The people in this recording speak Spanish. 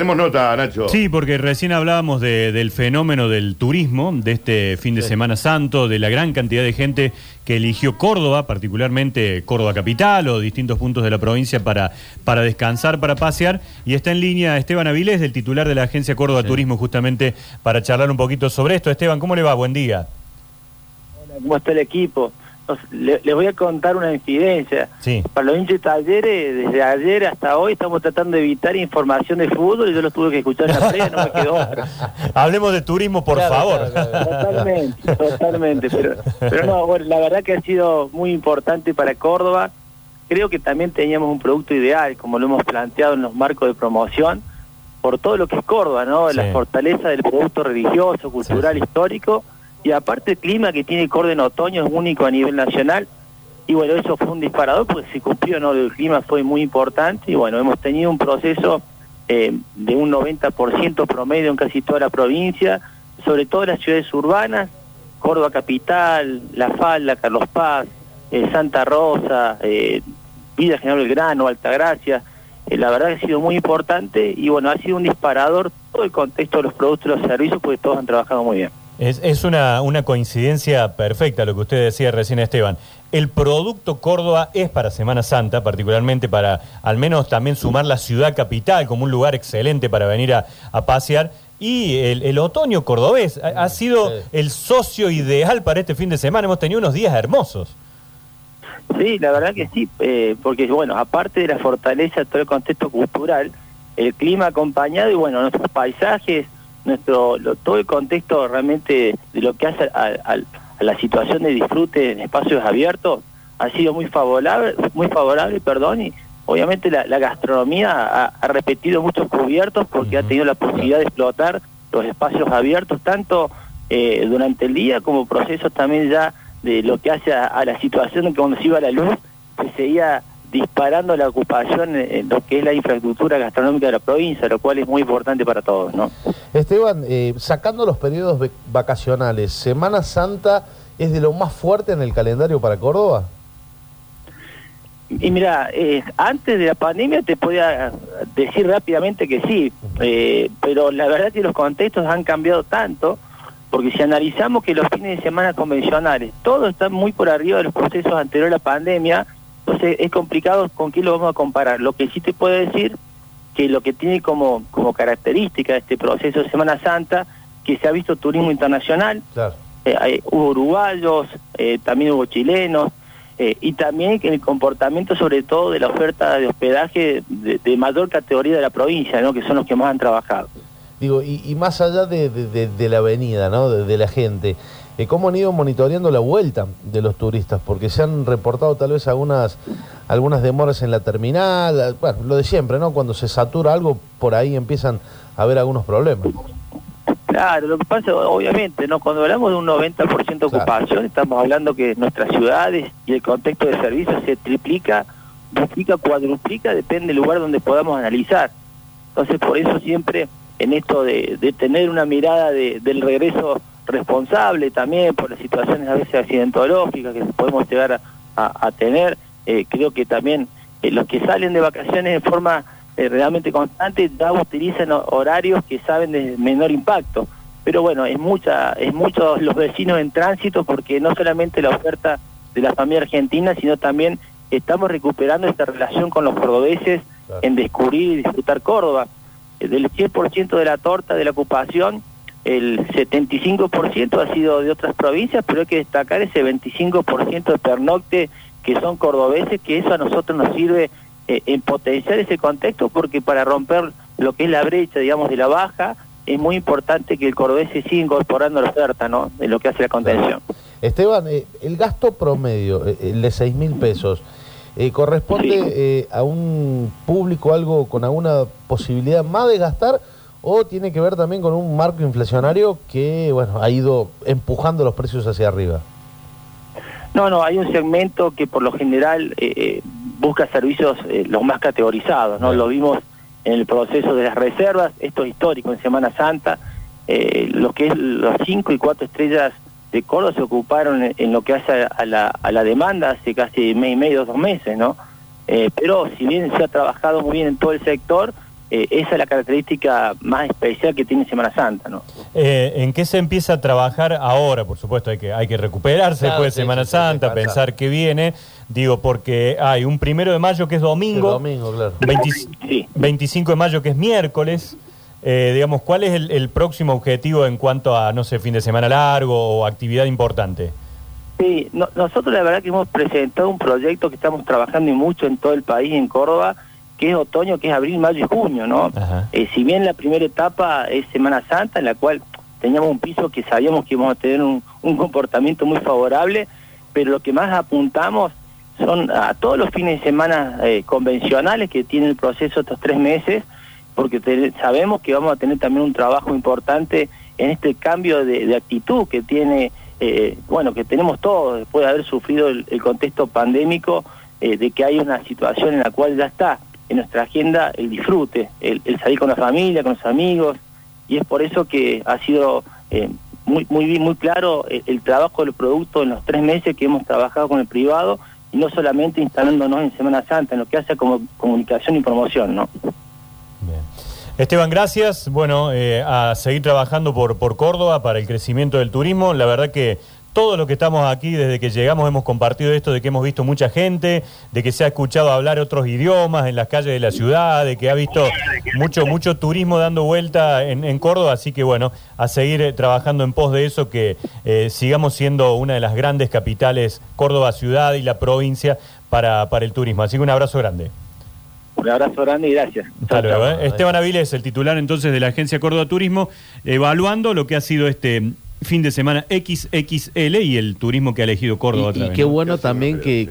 Tenemos nota, Nacho. Sí, porque recién hablábamos de- del fenómeno del turismo, de este fin de Semana Santo, de la gran cantidad de gente que eligió Córdoba, particularmente Córdoba Capital o distintos puntos de la provincia para, para descansar, para pasear. Y está en línea Esteban Avilés, del titular de la agencia Córdoba Turismo, justamente para charlar un poquito sobre esto. Esteban, ¿cómo le va? Buen día. cómo está el equipo. Nos- le- les voy a contar una infidencia. Sí. Para los hinchas de talleres, desde ayer hasta hoy estamos tratando de evitar información de fútbol y yo lo tuve que escuchar en la previa, no me quedó otra. Hablemos de turismo, por Claro, favor. claro, claro. Totalmente, totalmente. Pero, pero no, bueno, la verdad que ha sido muy importante para Córdoba. Creo que también teníamos un producto ideal, como lo hemos planteado en los marcos de promoción, por todo lo que es Córdoba, ¿no? Sí. La fortaleza del producto religioso, cultural, sí. histórico, y aparte el clima que tiene Córdoba en otoño es único a nivel nacional. Y bueno, eso fue un disparador porque se cumplió. El clima fue muy importante y bueno, hemos tenido un proceso eh, de un 90% promedio en casi toda la provincia, sobre todo en las ciudades urbanas, Córdoba Capital, La Falda, Carlos Paz, eh, Santa Rosa, eh, Villa General Belgrano, Altagracia. Eh, la verdad que ha sido muy importante y bueno, ha sido un disparador todo el contexto de los productos y los servicios porque todos han trabajado muy bien. Es, es una, una coincidencia perfecta lo que usted decía recién, Esteban. El producto Córdoba es para Semana Santa, particularmente para al menos también sumar la ciudad capital como un lugar excelente para venir a, a pasear. Y el, el otoño cordobés ha, ha sido el socio ideal para este fin de semana. Hemos tenido unos días hermosos. Sí, la verdad que sí, eh, porque bueno, aparte de la fortaleza de todo el contexto cultural, el clima acompañado y bueno, nuestros paisajes, nuestro lo- todo el contexto realmente de lo que hace a, a- a la situación de disfrute en espacios abiertos ha sido muy favorable, muy favorable, perdón, y obviamente la, la gastronomía ha, ha repetido muchos cubiertos porque ha tenido la posibilidad de explotar los espacios abiertos tanto eh, durante el día como procesos también ya de lo que hace a, a la situación en que cuando se iba la luz se seguía disparando la ocupación en, lo que es la infraestructura gastronómica de la provincia, lo cual es muy importante para todos, ¿no? Esteban, eh, sacando los periodos vacacionales, ¿Semana Santa es de lo más fuerte en el calendario para Córdoba? Y mira, eh, antes de la pandemia te podía decir rápidamente que sí, eh, pero la verdad que los contextos han cambiado tanto, porque si analizamos que los fines de semana convencionales, todos están muy por arriba de los procesos anteriores a la pandemia, entonces es complicado con qué lo vamos a comparar. Lo que sí te puedo decir que lo que tiene como, como característica este proceso de Semana Santa, que se ha visto turismo internacional, Claro. eh, hubo uruguayos, eh, también hubo chilenos, eh, y también que el comportamiento sobre todo de la oferta de hospedaje de, de mayor categoría de la provincia, ¿no? que son los que más han trabajado. Digo, y, y más allá de, de- la avenida, ¿no? De, de la gente, eh, ¿cómo han ido monitoreando la vuelta de los turistas? Porque se han reportado tal vez algunas, algunas demoras en la terminal, ah, bueno, lo de siempre, ¿no? Cuando se satura algo, por ahí empiezan a haber algunos problemas. Claro, lo que pasa, obviamente, no cuando hablamos de un 90% de ocupación, estamos hablando que nuestras ciudades y el contexto de servicios se triplica, duplica, cuadruplica, depende del lugar donde podamos analizar. Entonces, por eso siempre en esto de, de tener una mirada de- del regreso responsable también por las situaciones a veces accidentológicas que podemos llegar a, a- a tener, eh, creo que también eh, los que salen de vacaciones de forma eh, realmente constante ya utilizan ho- horarios que saben de menor impacto. Pero bueno, es mucha, es muchos los vecinos en tránsito porque no solamente la oferta de la familia argentina, sino también estamos recuperando esta relación con los cordobeses en descubrir y disfrutar Córdoba. Del 100% de la torta de la ocupación, el 75% ha sido de otras provincias, pero hay que destacar ese 25% de pernocte que son cordobeses, que eso a nosotros nos sirve eh, en potenciar ese contexto, porque para romper lo que es la brecha, digamos, de la baja, es muy importante que el cordobés se siga incorporando a la oferta, ¿no?, de lo que hace la contención. Esteban, eh, el gasto promedio, eh, el de 6 mil pesos, eh, ¿corresponde Sí. eh, a un público algo con alguna posibilidad más de gastar o tiene que ver también con un marco inflacionario que bueno ha ido empujando los precios hacia arriba? No, no, hay un segmento que por lo general eh, eh, busca servicios los más categorizados, ¿no? Lo vimos en el proceso de las reservas, esto es histórico en Semana Santa, lo que es los cinco y cuatro estrellas de Córdoba se ocuparon en, en lo que hace a la, a la demanda hace casi mes y medio, dos meses, ¿no? Eh, pero si bien se ha trabajado muy bien en todo el sector, eh, esa es la característica más especial que tiene Semana Santa, ¿no? Eh, ¿En qué se empieza a trabajar ahora? Por supuesto, hay que, hay que recuperarse Claro, después de sí, Semana sí, Santa, pensar que viene. Digo, porque hay un primero de mayo que es domingo, domingo, claro. 20 Sí. 25 de mayo que es miércoles. Eh, digamos, ¿cuál es el, el próximo objetivo en cuanto a, no sé, fin de semana largo o actividad importante? Sí, no- nosotros la verdad que hemos presentado un proyecto que estamos trabajando y mucho en todo el país, en Córdoba, que es otoño, que es abril, mayo y junio, ¿no? Eh, si bien la primera etapa es Semana Santa, en la cual teníamos un piso que sabíamos que íbamos a tener un, un comportamiento muy favorable, pero lo que más apuntamos son a todos los fines de semana eh, convencionales que tiene el proceso estos tres meses, porque sabemos que vamos a tener también un trabajo importante en este cambio de, actitud que tiene, eh, bueno, que tenemos todos después de haber sufrido el, contexto pandémico, eh, de que hay una situación en la cual ya está en nuestra agenda el disfrute, el, salir con la familia, con los amigos, y es por eso que ha sido eh, muy muy muy claro el trabajo del producto en los tres meses que hemos trabajado con el privado y no solamente instalándonos en Semana Santa, en lo que hace como comunicación y promoción, ¿no? Esteban, gracias. Bueno, eh, a seguir trabajando por, por Córdoba para el crecimiento del turismo. La verdad que todo lo que estamos aquí, desde que llegamos, hemos compartido esto de que hemos visto mucha gente, de que se ha escuchado hablar otros idiomas en las calles de la ciudad, de que ha visto mucho, mucho turismo dando vuelta en, en Córdoba. Así que bueno, a seguir eh, trabajando en pos de eso, que eh, sigamos siendo una de las grandes capitales, Córdoba ciudad y la provincia, para, para el turismo. Así que un abrazo grande. Un abrazo grande y gracias. Hasta luego, ¿eh? Esteban Avilés, el titular entonces de la Agencia Córdoba Turismo, evaluando lo que ha sido este fin de semana XXL y el turismo que ha elegido Córdoba Y, otra y vez, qué ¿no? bueno también que,